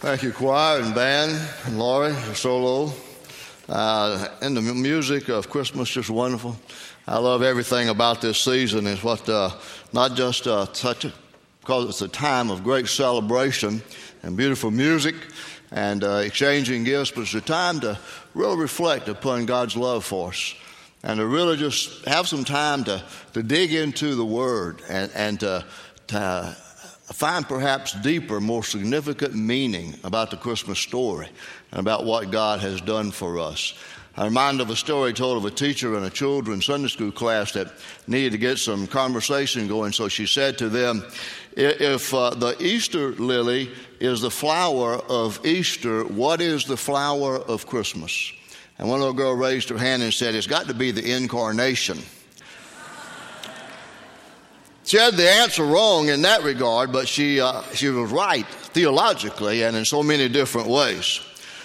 Thank you, choir and band, and Laurie, solo. Uh, and the music of Christmas just wonderful. I love everything about this season. Is what uh, not just uh, such a, because it's a time of great celebration and beautiful music and uh, exchanging gifts, but it's a time to really reflect upon God's love for us and to really just have some time to, to dig into the Word and, and to, to find perhaps deeper, more significant meaning about the Christmas story and about what God has done for us. I'm reminded of a story told of a teacher in a children's Sunday school class that needed to get some conversation going. So she said to them, If uh, the Easter lily is the flower of Easter, what is the flower of Christmas? And one little girl raised her hand and said, It's got to be the incarnation. She had the answer wrong in that regard, but she, uh, she was right theologically and in so many different ways.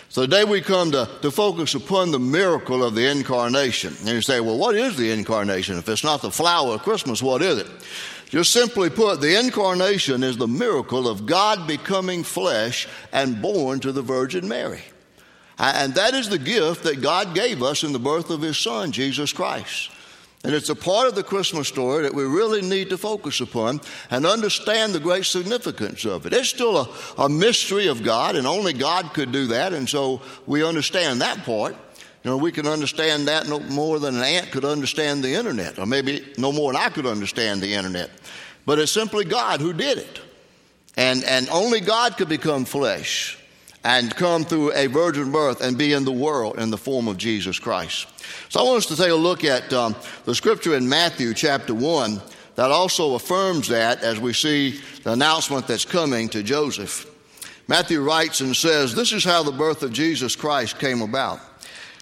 So today we come to, to focus upon the miracle of the incarnation. And you say, well, what is the incarnation? If it's not the flower of Christmas, what is it? Just simply put, the incarnation is the miracle of God becoming flesh and born to the Virgin Mary. And that is the gift that God gave us in the birth of His Son, Jesus Christ. And it's a part of the Christmas story that we really need to focus upon and understand the great significance of it. It's still a, a mystery of God, and only God could do that, and so we understand that part. You know, we can understand that no more than an ant could understand the internet, or maybe no more than I could understand the internet. But it's simply God who did it. And, and only God could become flesh and come through a virgin birth and be in the world in the form of Jesus Christ. So I want us to take a look at um, the scripture in Matthew chapter 1 that also affirms that as we see the announcement that's coming to Joseph. Matthew writes and says, This is how the birth of Jesus Christ came about.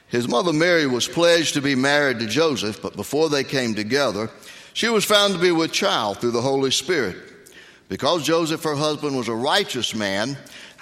His mother Mary was pledged to be married to Joseph, but before they came together, she was found to be with child through the Holy Spirit. Because Joseph, her husband, was a righteous man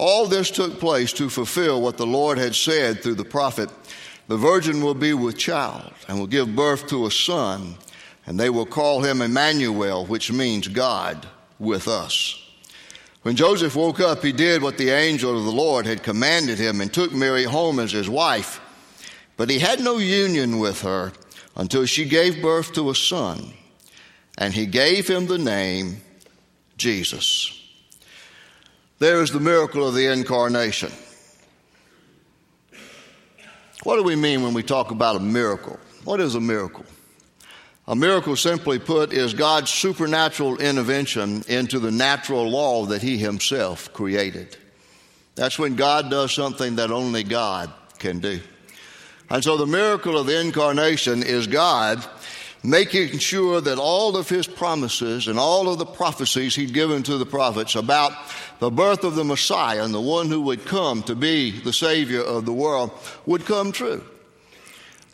All this took place to fulfill what the Lord had said through the prophet The virgin will be with child and will give birth to a son, and they will call him Emmanuel, which means God with us. When Joseph woke up, he did what the angel of the Lord had commanded him and took Mary home as his wife. But he had no union with her until she gave birth to a son, and he gave him the name Jesus. There is the miracle of the incarnation. What do we mean when we talk about a miracle? What is a miracle? A miracle, simply put, is God's supernatural intervention into the natural law that He Himself created. That's when God does something that only God can do. And so the miracle of the incarnation is God making sure that all of his promises and all of the prophecies he'd given to the prophets about the birth of the Messiah and the one who would come to be the Savior of the world would come true.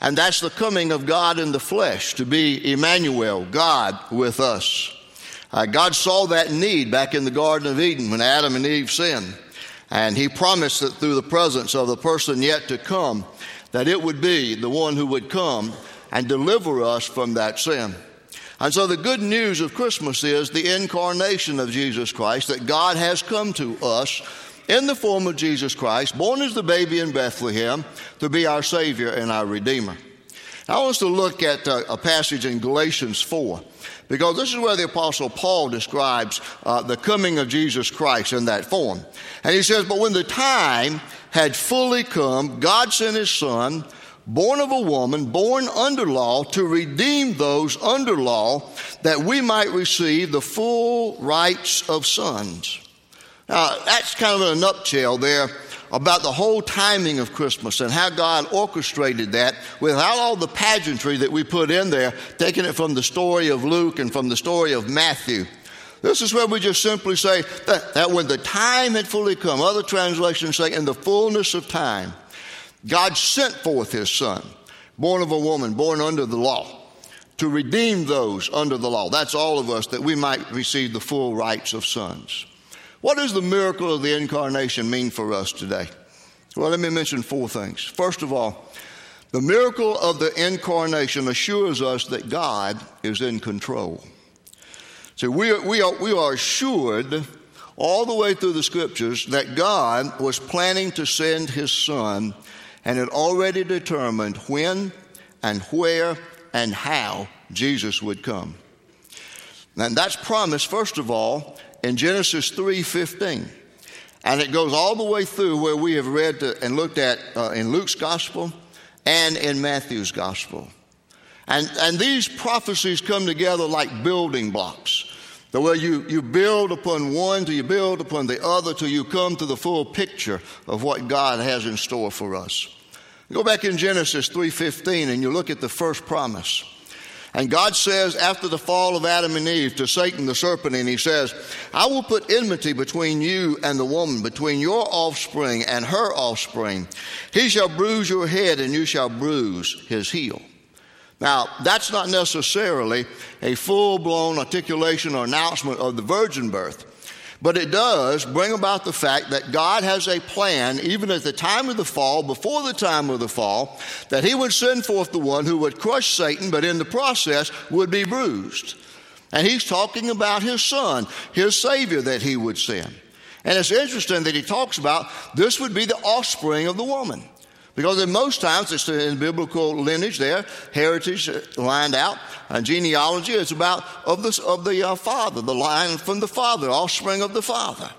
And that's the coming of God in the flesh to be Emmanuel, God with us. Uh, God saw that need back in the Garden of Eden when Adam and Eve sinned. And he promised that through the presence of the person yet to come, that it would be the one who would come and deliver us from that sin. And so the good news of Christmas is the incarnation of Jesus Christ, that God has come to us in the form of Jesus Christ, born as the baby in Bethlehem, to be our Savior and our Redeemer. Now, I want us to look at uh, a passage in Galatians 4, because this is where the Apostle Paul describes uh, the coming of Jesus Christ in that form. And he says, But when the time had fully come, God sent his Son born of a woman, born under law, to redeem those under law, that we might receive the full rights of sons. Now, that's kind of a nutshell there about the whole timing of Christmas and how God orchestrated that without all the pageantry that we put in there, taking it from the story of Luke and from the story of Matthew. This is where we just simply say that, that when the time had fully come, other translations say in the fullness of time, God sent forth his son, born of a woman, born under the law, to redeem those under the law. That's all of us, that we might receive the full rights of sons. What does the miracle of the incarnation mean for us today? Well, let me mention four things. First of all, the miracle of the incarnation assures us that God is in control. So we are, we are, we are assured all the way through the scriptures that God was planning to send his son and had already determined when and where and how Jesus would come. And that's promised, first of all, in Genesis 3:15. And it goes all the way through where we have read and looked at uh, in Luke's gospel and in Matthew's gospel. And, and these prophecies come together like building blocks. The way you, you build upon one till you build upon the other till you come to the full picture of what God has in store for us. Go back in Genesis 3:15 and you look at the first promise. And God says, after the fall of Adam and Eve, to Satan the serpent, and he says, I will put enmity between you and the woman, between your offspring and her offspring. He shall bruise your head, and you shall bruise his heel. Now, that's not necessarily a full blown articulation or announcement of the virgin birth. But it does bring about the fact that God has a plan, even at the time of the fall, before the time of the fall, that He would send forth the one who would crush Satan, but in the process would be bruised. And He's talking about His Son, His Savior that He would send. And it's interesting that He talks about this would be the offspring of the woman. Because in most times, it's in biblical lineage there, heritage lined out, and genealogy is about of the, of the uh, father, the line from the father, offspring of the father.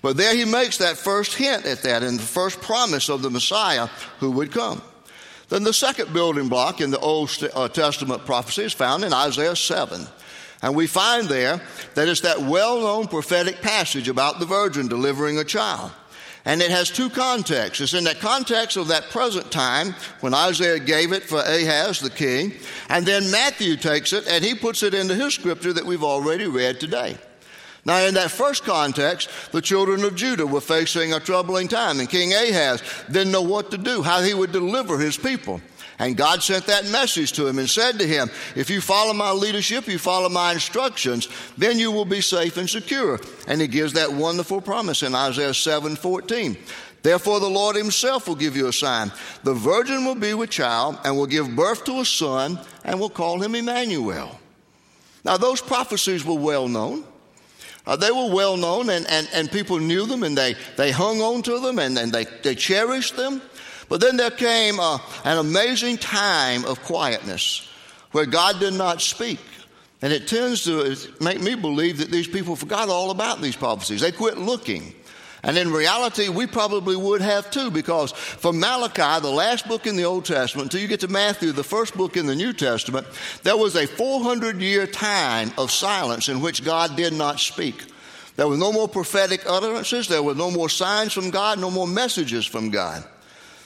But there he makes that first hint at that and the first promise of the Messiah who would come. Then the second building block in the Old uh, Testament prophecy is found in Isaiah 7. And we find there that it's that well known prophetic passage about the virgin delivering a child. And it has two contexts. It's in that context of that present time when Isaiah gave it for Ahaz the king. And then Matthew takes it and he puts it into his scripture that we've already read today. Now, in that first context, the children of Judah were facing a troubling time, and King Ahaz didn't know what to do, how he would deliver his people. And God sent that message to him and said to him, If you follow my leadership, you follow my instructions, then you will be safe and secure. And he gives that wonderful promise in Isaiah 7 14. Therefore, the Lord Himself will give you a sign. The virgin will be with child and will give birth to a son and will call him Emmanuel. Now, those prophecies were well known. Uh, they were well known, and, and, and people knew them, and they, they hung on to them, and, and they, they cherished them. But then there came uh, an amazing time of quietness where God did not speak. And it tends to make me believe that these people forgot all about these prophecies. They quit looking. And in reality, we probably would have too, because from Malachi, the last book in the Old Testament, until you get to Matthew, the first book in the New Testament, there was a 400 year time of silence in which God did not speak. There were no more prophetic utterances, there were no more signs from God, no more messages from God.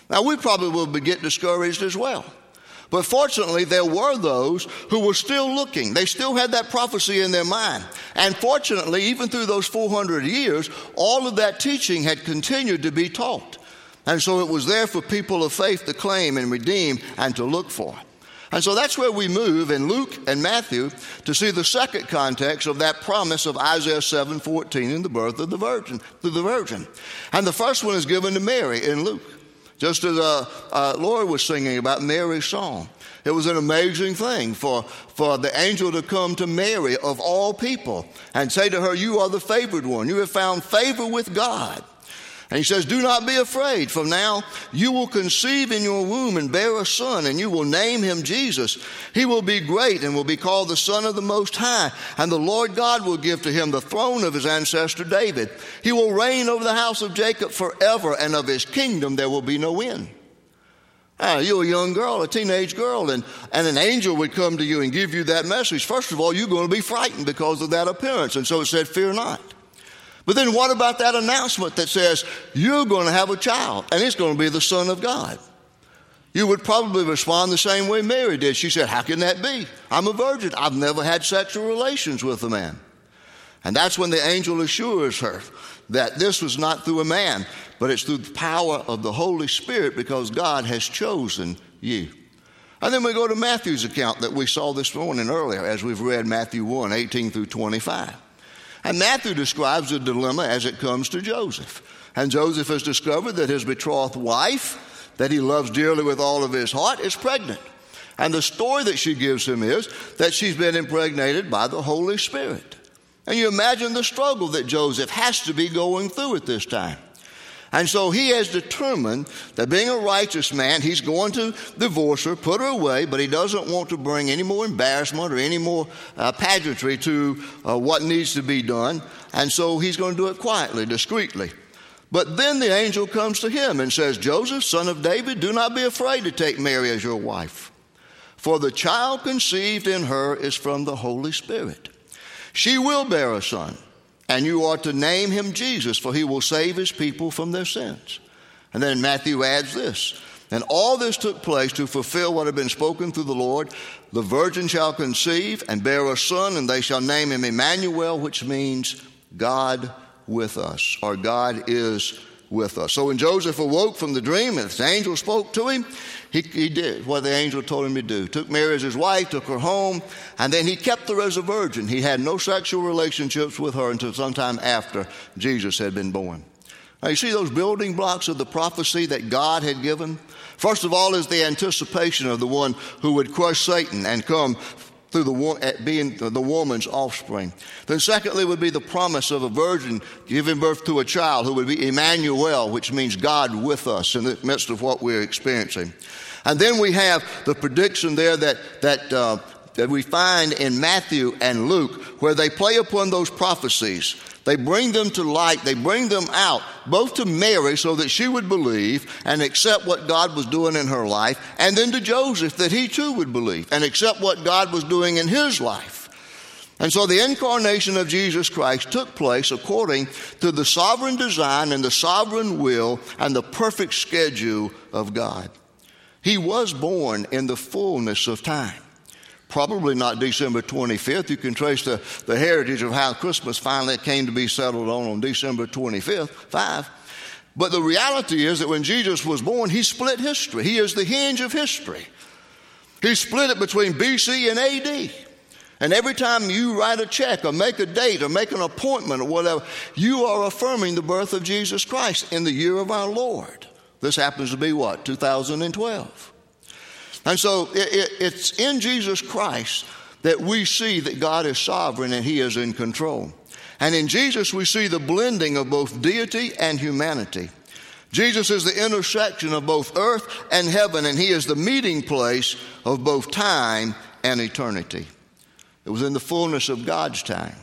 Now, we probably will get discouraged as well. But fortunately, there were those who were still looking. They still had that prophecy in their mind. And fortunately, even through those 400 years, all of that teaching had continued to be taught. And so it was there for people of faith to claim and redeem and to look for. And so that's where we move in Luke and Matthew to see the second context of that promise of Isaiah 7:14 in the birth of the virgin, to the virgin. And the first one is given to Mary in Luke. Just as uh, uh, Laurie was singing about Mary's song. It was an amazing thing for, for the angel to come to Mary of all people and say to her, You are the favored one. You have found favor with God. And he says, Do not be afraid, for now you will conceive in your womb and bear a son, and you will name him Jesus. He will be great and will be called the Son of the Most High, and the Lord God will give to him the throne of his ancestor David. He will reign over the house of Jacob forever, and of his kingdom there will be no end. Ah, you're a young girl, a teenage girl, and, and an angel would come to you and give you that message. First of all, you're going to be frightened because of that appearance. And so it said, Fear not. But then what about that announcement that says you're going to have a child and it's going to be the Son of God? You would probably respond the same way Mary did. She said, How can that be? I'm a virgin. I've never had sexual relations with a man. And that's when the angel assures her that this was not through a man, but it's through the power of the Holy Spirit because God has chosen you. And then we go to Matthew's account that we saw this morning earlier as we've read Matthew 1 18 through 25. And Matthew describes the dilemma as it comes to Joseph. And Joseph has discovered that his betrothed wife, that he loves dearly with all of his heart, is pregnant. And the story that she gives him is that she's been impregnated by the Holy Spirit. And you imagine the struggle that Joseph has to be going through at this time. And so he has determined that being a righteous man, he's going to divorce her, put her away, but he doesn't want to bring any more embarrassment or any more uh, pageantry to uh, what needs to be done. And so he's going to do it quietly, discreetly. But then the angel comes to him and says, Joseph, son of David, do not be afraid to take Mary as your wife, for the child conceived in her is from the Holy Spirit. She will bear a son and you are to name him Jesus, for he will save his people from their sins. And then Matthew adds this. And all this took place to fulfill what had been spoken through the Lord. The virgin shall conceive and bear a son, and they shall name him Emmanuel, which means God with us, or God is with us. So when Joseph awoke from the dream and the angel spoke to him, he, he, did what the angel told him to do. Took Mary as his wife, took her home, and then he kept her as a virgin. He had no sexual relationships with her until sometime after Jesus had been born. Now you see those building blocks of the prophecy that God had given? First of all is the anticipation of the one who would crush Satan and come through the being the woman's offspring. Then, secondly, would be the promise of a virgin giving birth to a child who would be Emmanuel, which means God with us in the midst of what we're experiencing. And then we have the prediction there that that. Uh, that we find in Matthew and Luke, where they play upon those prophecies they bring them to light, they bring them out, both to Mary so that she would believe and accept what God was doing in her life, and then to Joseph that he too would believe and accept what God was doing in his life. And so the incarnation of Jesus Christ took place according to the sovereign design and the sovereign will and the perfect schedule of God. He was born in the fullness of time. Probably not December 25th. You can trace the, the heritage of how Christmas finally came to be settled on on December 25th, 5. But the reality is that when Jesus was born, he split history. He is the hinge of history. He split it between BC and AD. And every time you write a check or make a date or make an appointment or whatever, you are affirming the birth of Jesus Christ in the year of our Lord. This happens to be what? 2012. And so it, it, it's in Jesus Christ that we see that God is sovereign and He is in control. And in Jesus, we see the blending of both deity and humanity. Jesus is the intersection of both earth and heaven, and He is the meeting place of both time and eternity. It was in the fullness of God's time.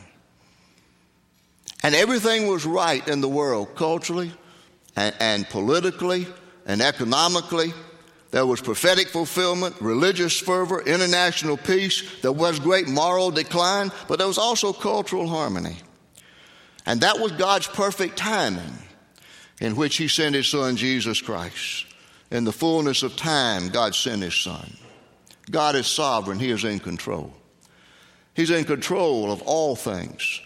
And everything was right in the world, culturally and, and politically and economically there was prophetic fulfillment, religious fervor, international peace. There was great moral decline, but there was also cultural harmony. And that was God's perfect timing in which He sent His Son, Jesus Christ. In the fullness of time, God sent His Son. God is sovereign, He is in control. He's in control of all things.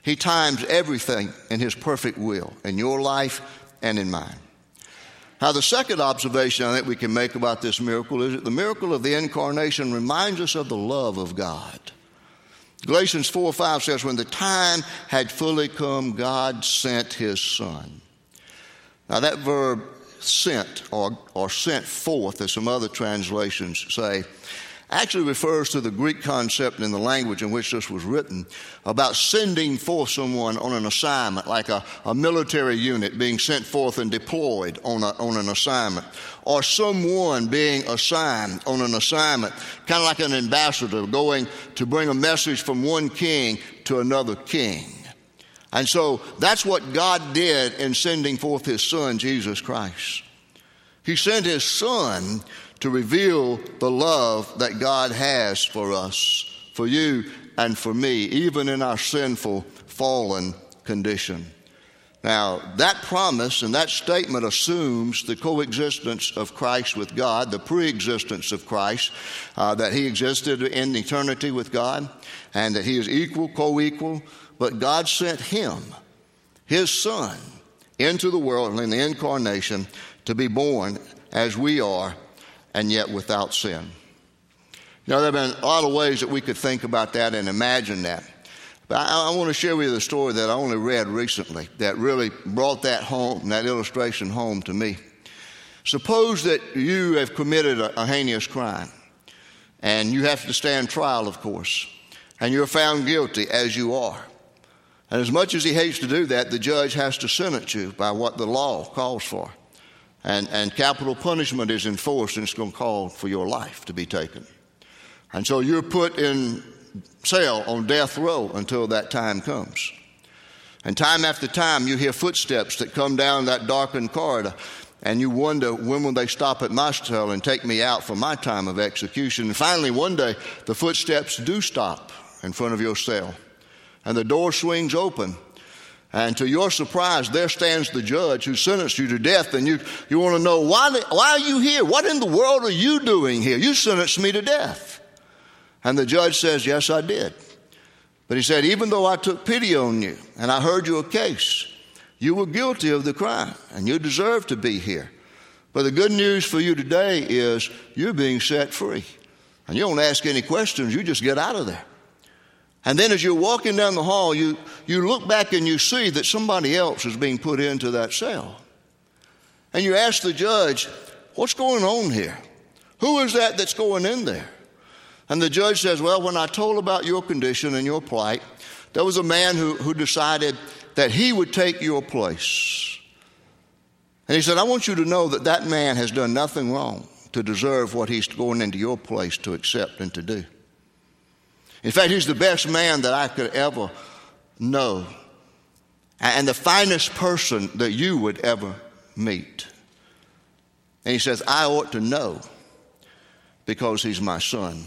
He times everything in His perfect will, in your life and in mine. Now, the second observation I think we can make about this miracle is that the miracle of the incarnation reminds us of the love of God. Galatians 4 5 says, When the time had fully come, God sent his Son. Now, that verb sent or, or sent forth, as some other translations say, actually refers to the Greek concept in the language in which this was written about sending forth someone on an assignment, like a, a military unit being sent forth and deployed on, a, on an assignment, or someone being assigned on an assignment, kind of like an ambassador going to bring a message from one king to another king. And so that's what God did in sending forth His Son, Jesus Christ. He sent His Son to reveal the love that God has for us, for you and for me, even in our sinful, fallen condition. Now, that promise and that statement assumes the coexistence of Christ with God, the pre existence of Christ, uh, that he existed in eternity with God, and that he is equal, co equal, but God sent him, his son, into the world in the incarnation to be born as we are and yet without sin. You know, there have been a lot of ways that we could think about that and imagine that. But I, I want to share with you the story that I only read recently that really brought that home, that illustration home to me. Suppose that you have committed a, a heinous crime and you have to stand trial, of course, and you're found guilty as you are. And as much as he hates to do that, the judge has to sentence you by what the law calls for. And, and capital punishment is enforced, and it's going to call for your life to be taken. And so you're put in cell on death row until that time comes. And time after time, you hear footsteps that come down that darkened corridor, and you wonder when will they stop at my cell and take me out for my time of execution. And finally, one day, the footsteps do stop in front of your cell, and the door swings open, and to your surprise, there stands the judge who sentenced you to death, and you, you want to know, why, why are you here? What in the world are you doing here? You sentenced me to death. And the judge says, Yes, I did. But he said, Even though I took pity on you and I heard your case, you were guilty of the crime and you deserve to be here. But the good news for you today is you're being set free. And you don't ask any questions, you just get out of there. And then as you're walking down the hall, you, you look back and you see that somebody else is being put into that cell. And you ask the judge, What's going on here? Who is that that's going in there? And the judge says, Well, when I told about your condition and your plight, there was a man who, who decided that he would take your place. And he said, I want you to know that that man has done nothing wrong to deserve what he's going into your place to accept and to do. In fact, he's the best man that I could ever know and the finest person that you would ever meet. And he says, I ought to know because he's my son.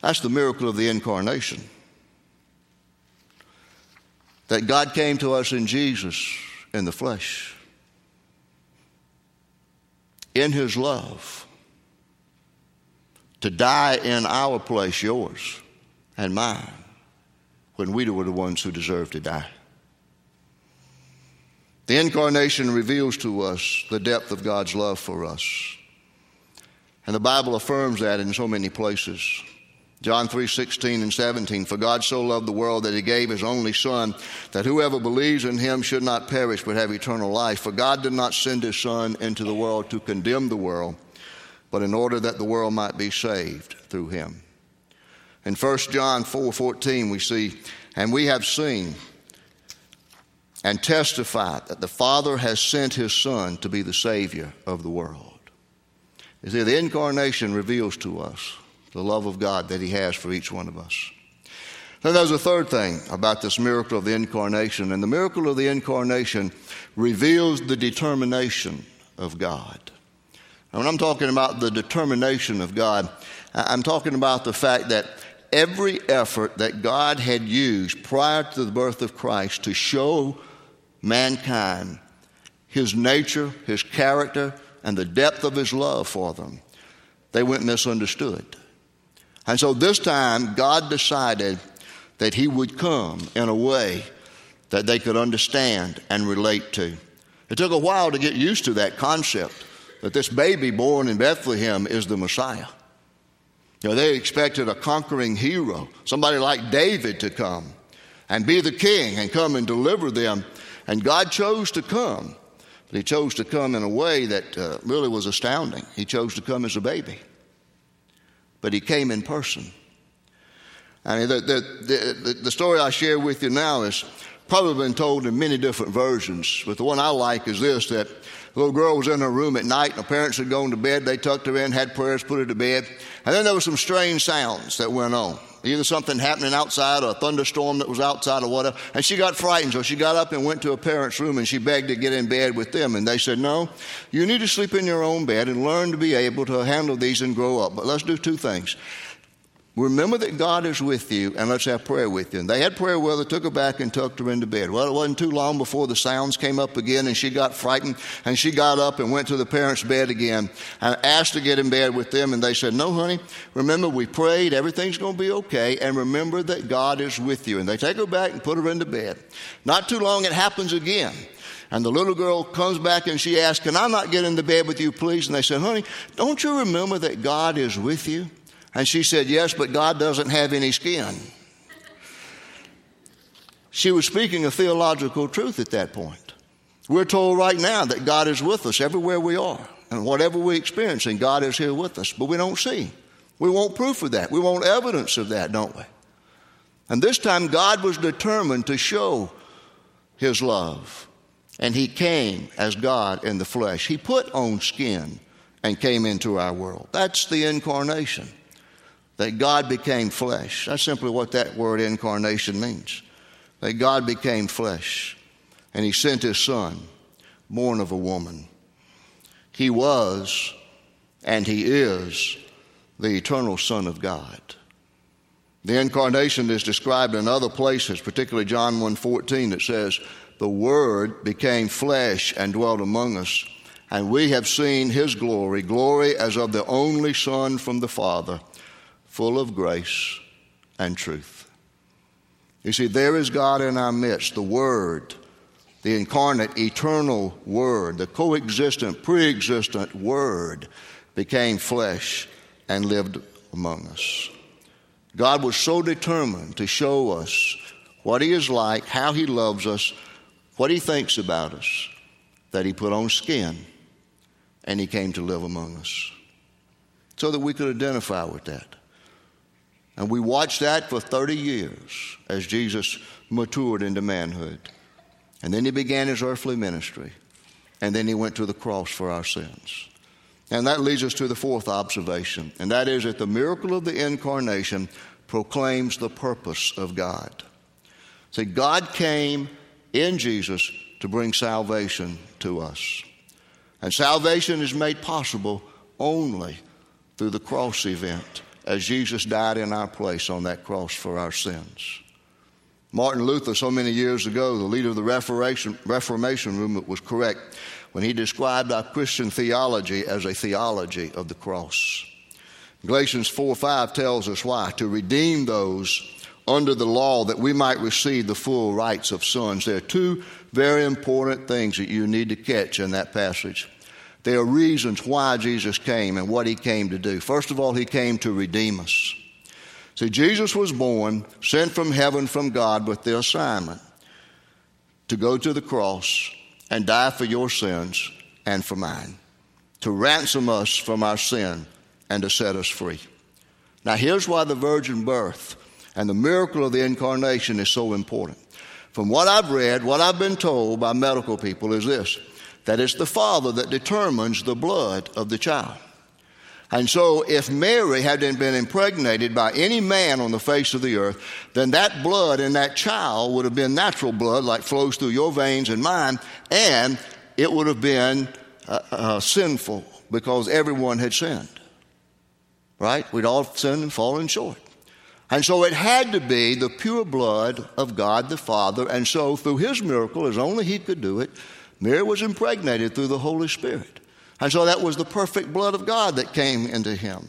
That's the miracle of the incarnation. That God came to us in Jesus in the flesh, in his love to die in our place, yours and mine, when we were the ones who deserved to die. The incarnation reveals to us the depth of God's love for us. And the Bible affirms that in so many places. John 3 16 and 17. For God so loved the world that he gave his only Son, that whoever believes in him should not perish but have eternal life. For God did not send his Son into the world to condemn the world, but in order that the world might be saved through him. In 1 John 4 14, we see, and we have seen and testified that the Father has sent his Son to be the Savior of the world. You see, the incarnation reveals to us the love of God that he has for each one of us. Then there's a third thing about this miracle of the incarnation, and the miracle of the incarnation reveals the determination of God. And when I'm talking about the determination of God, I'm talking about the fact that every effort that God had used prior to the birth of Christ to show mankind his nature, his character, and the depth of his love for them, they went misunderstood. And so this time, God decided that he would come in a way that they could understand and relate to. It took a while to get used to that concept that this baby born in Bethlehem is the Messiah. You know, they expected a conquering hero, somebody like David to come and be the king and come and deliver them. And God chose to come, but He chose to come in a way that uh, really was astounding. He chose to come as a baby, but He came in person. I mean, the, the, the, the story I share with you now is probably been told in many different versions, but the one I like is this that the little girl was in her room at night, and her parents had gone to bed. They tucked her in, had prayers, put her to bed. And then there were some strange sounds that went on. Either something happening outside or a thunderstorm that was outside or whatever. And she got frightened, so she got up and went to her parents' room and she begged to get in bed with them. And they said, No, you need to sleep in your own bed and learn to be able to handle these and grow up. But let's do two things. Remember that God is with you, and let's have prayer with you. And they had prayer with her, took her back, and tucked her into bed. Well, it wasn't too long before the sounds came up again, and she got frightened, and she got up and went to the parents' bed again and asked to get in bed with them. And they said, No, honey, remember we prayed, everything's going to be okay, and remember that God is with you. And they take her back and put her into bed. Not too long, it happens again. And the little girl comes back and she asks, Can I not get into bed with you, please? And they said, Honey, don't you remember that God is with you? And she said, Yes, but God doesn't have any skin. She was speaking a theological truth at that point. We're told right now that God is with us everywhere we are. And whatever we experience, and God is here with us. But we don't see. We want proof of that. We want evidence of that, don't we? And this time, God was determined to show His love. And He came as God in the flesh. He put on skin and came into our world. That's the incarnation that God became flesh. That's simply what that word incarnation means. That God became flesh and He sent His Son, born of a woman. He was and He is the eternal Son of God. The incarnation is described in other places, particularly John 1:14 that says, "The word became flesh and dwelt among us, and we have seen his glory, glory as of the only Son from the Father, full of grace and truth. You see, there is God in our midst, the Word, the incarnate, eternal Word, the coexistent, pre existent Word became flesh and lived among us. God was so determined to show us what He is like, how He loves us, what He thinks about us, that He put on skin and He came to live among us so that we could identify with that. And we watched that for 30 years as Jesus matured into manhood. And then he began his earthly ministry. And then he went to the cross for our sins. And that leads us to the fourth observation, and that is that the miracle of the incarnation proclaims the purpose of God. See, God came in Jesus to bring salvation to us. And salvation is made possible only through the cross event as Jesus died in our place on that cross for our sins. Martin Luther, so many years ago, the leader of the Reformation, Reformation movement, was correct when he described our Christian theology as a theology of the cross. Galatians 4 5 tells us why to redeem those under the law that we might receive the full rights of sons. There are two very important things that you need to catch in that passage. There are reasons why Jesus came and what he came to do. First of all, he came to redeem us. See, Jesus was born, sent from heaven from God with the assignment to go to the cross and die for your sins and for mine, to ransom us from our sin and to set us free. Now, here's why the virgin birth and the miracle of the incarnation is so important. From what I've read, what I've been told by medical people is this that it's the father that determines the blood of the child. And so, if Mary hadn't been impregnated by any man on the face of the earth, then that blood in that child would have been natural blood, like flows through your veins and mine, and it would have been uh, uh, sinful because everyone had sinned. Right? We'd all sinned and fallen short. And so it had to be the pure blood of God the Father. And so, through his miracle, as only he could do it, Mary was impregnated through the Holy Spirit. And so that was the perfect blood of God that came into him.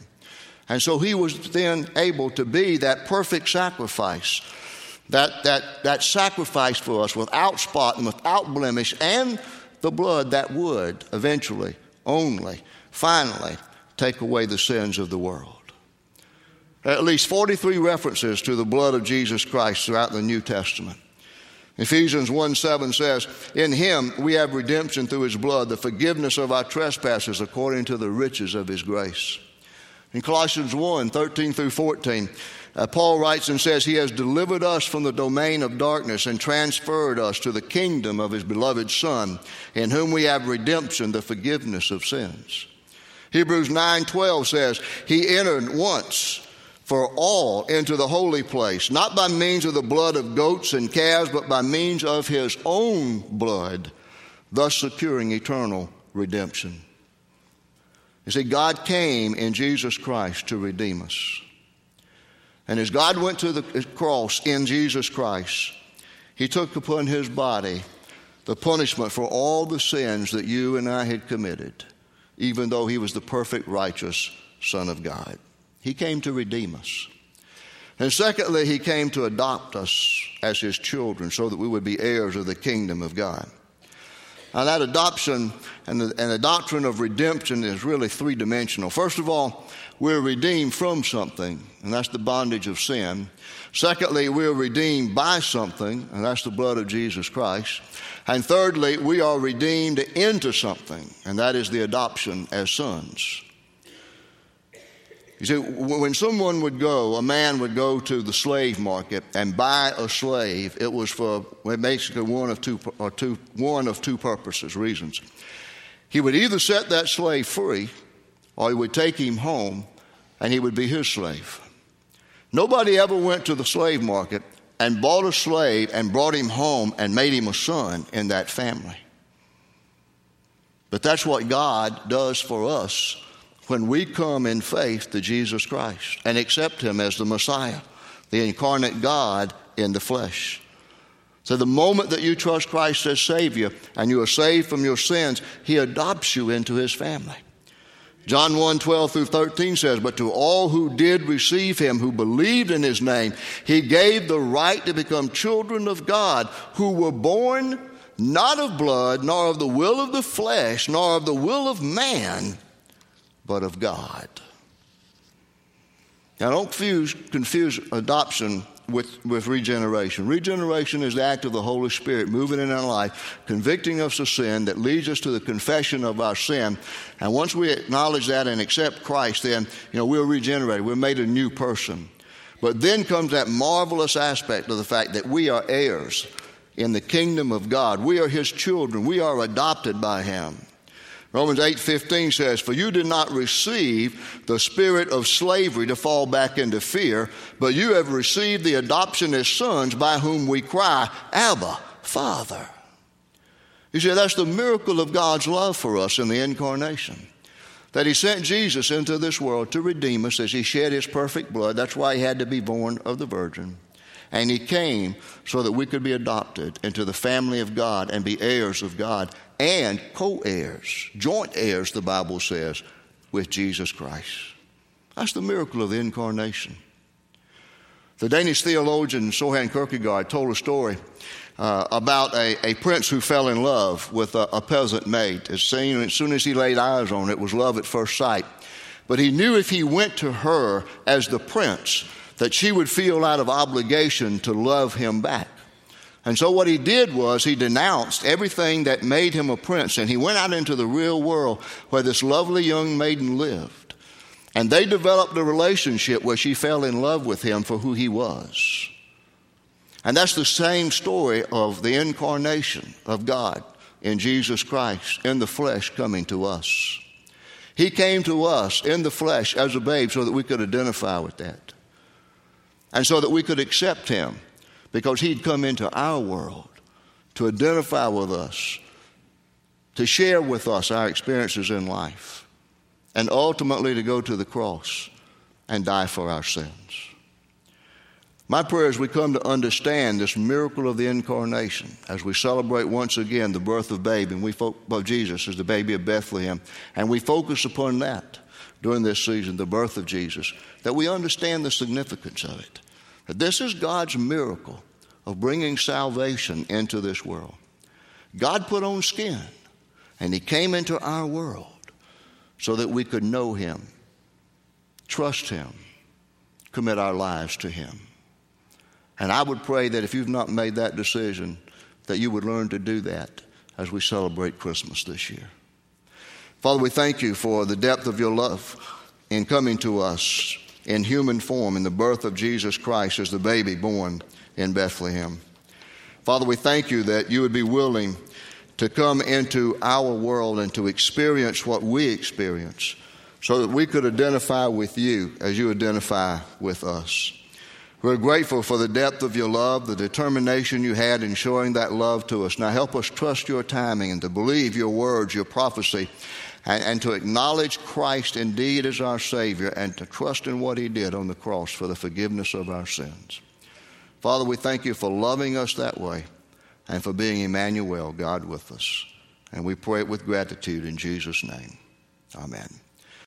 And so he was then able to be that perfect sacrifice, that, that, that sacrifice for us without spot and without blemish, and the blood that would eventually, only, finally, take away the sins of the world. At least 43 references to the blood of Jesus Christ throughout the New Testament. Ephesians 1 7 says, In him we have redemption through his blood, the forgiveness of our trespasses according to the riches of his grace. In Colossians 1 13 through 14, uh, Paul writes and says, He has delivered us from the domain of darkness and transferred us to the kingdom of His beloved Son, in whom we have redemption, the forgiveness of sins. Hebrews 9 12 says, He entered once for all into the holy place, not by means of the blood of goats and calves, but by means of his own blood, thus securing eternal redemption. You see, God came in Jesus Christ to redeem us. And as God went to the cross in Jesus Christ, He took upon His body the punishment for all the sins that you and I had committed, even though He was the perfect, righteous Son of God. He came to redeem us. And secondly, He came to adopt us as His children so that we would be heirs of the kingdom of God. Now, that adoption and the, and the doctrine of redemption is really three dimensional. First of all, we're redeemed from something, and that's the bondage of sin. Secondly, we're redeemed by something, and that's the blood of Jesus Christ. And thirdly, we are redeemed into something, and that is the adoption as sons. You see, when someone would go, a man would go to the slave market and buy a slave, it was for basically one of two, or two, one of two purposes, reasons. He would either set that slave free, or he would take him home and he would be his slave. Nobody ever went to the slave market and bought a slave and brought him home and made him a son in that family. But that's what God does for us when we come in faith to Jesus Christ and accept Him as the Messiah, the incarnate God in the flesh. So, the moment that you trust Christ as Savior and you are saved from your sins, He adopts you into His family. John 1 12 through 13 says, But to all who did receive Him, who believed in His name, He gave the right to become children of God, who were born not of blood, nor of the will of the flesh, nor of the will of man but of God. Now, don't confuse, confuse adoption with, with regeneration. Regeneration is the act of the Holy Spirit moving in our life, convicting us of sin that leads us to the confession of our sin. And once we acknowledge that and accept Christ, then, you know, we're regenerated. We're made a new person. But then comes that marvelous aspect of the fact that we are heirs in the kingdom of God. We are His children. We are adopted by Him. Romans 8:15 says, "For you did not receive the spirit of slavery to fall back into fear, but you have received the adoption as sons by whom we cry, Abba, Father." You see, that's the miracle of God's love for us in the incarnation. That He sent Jesus into this world to redeem us as He shed His perfect blood. That's why He had to be born of the Virgin. And He came so that we could be adopted into the family of God and be heirs of God and co heirs, joint heirs, the Bible says, with Jesus Christ. That's the miracle of the incarnation. The Danish theologian Søren Kierkegaard told a story uh, about a, a, prince who fell in love with a, a peasant maid. As soon, as soon as he laid eyes on it, it was love at first sight. But he knew if he went to her as the prince, that she would feel out of obligation to love him back. And so what he did was he denounced everything that made him a prince and he went out into the real world where this lovely young maiden lived. And they developed a relationship where she fell in love with him for who he was. And that's the same story of the incarnation of God in Jesus Christ in the flesh coming to us. He came to us in the flesh as a babe so that we could identify with that and so that we could accept him because he'd come into our world to identify with us, to share with us our experiences in life, and ultimately to go to the cross and die for our sins. My prayer is we come to understand this miracle of the incarnation as we celebrate once again the birth of baby and we fo- of Jesus as the baby of Bethlehem, and we focus upon that during this season, the birth of Jesus, that we understand the significance of it. This is God's miracle of bringing salvation into this world. God put on skin and He came into our world so that we could know Him, trust Him, commit our lives to Him. And I would pray that if you've not made that decision, that you would learn to do that as we celebrate Christmas this year. Father, we thank you for the depth of your love in coming to us in human form in the birth of Jesus Christ as the baby born in Bethlehem. Father, we thank you that you would be willing to come into our world and to experience what we experience so that we could identify with you as you identify with us. We're grateful for the depth of your love, the determination you had in showing that love to us. Now help us trust your timing and to believe your words, your prophecy, and, and to acknowledge Christ indeed as our Savior and to trust in what He did on the cross for the forgiveness of our sins. Father, we thank you for loving us that way and for being Emmanuel, God with us. And we pray it with gratitude in Jesus' name. Amen.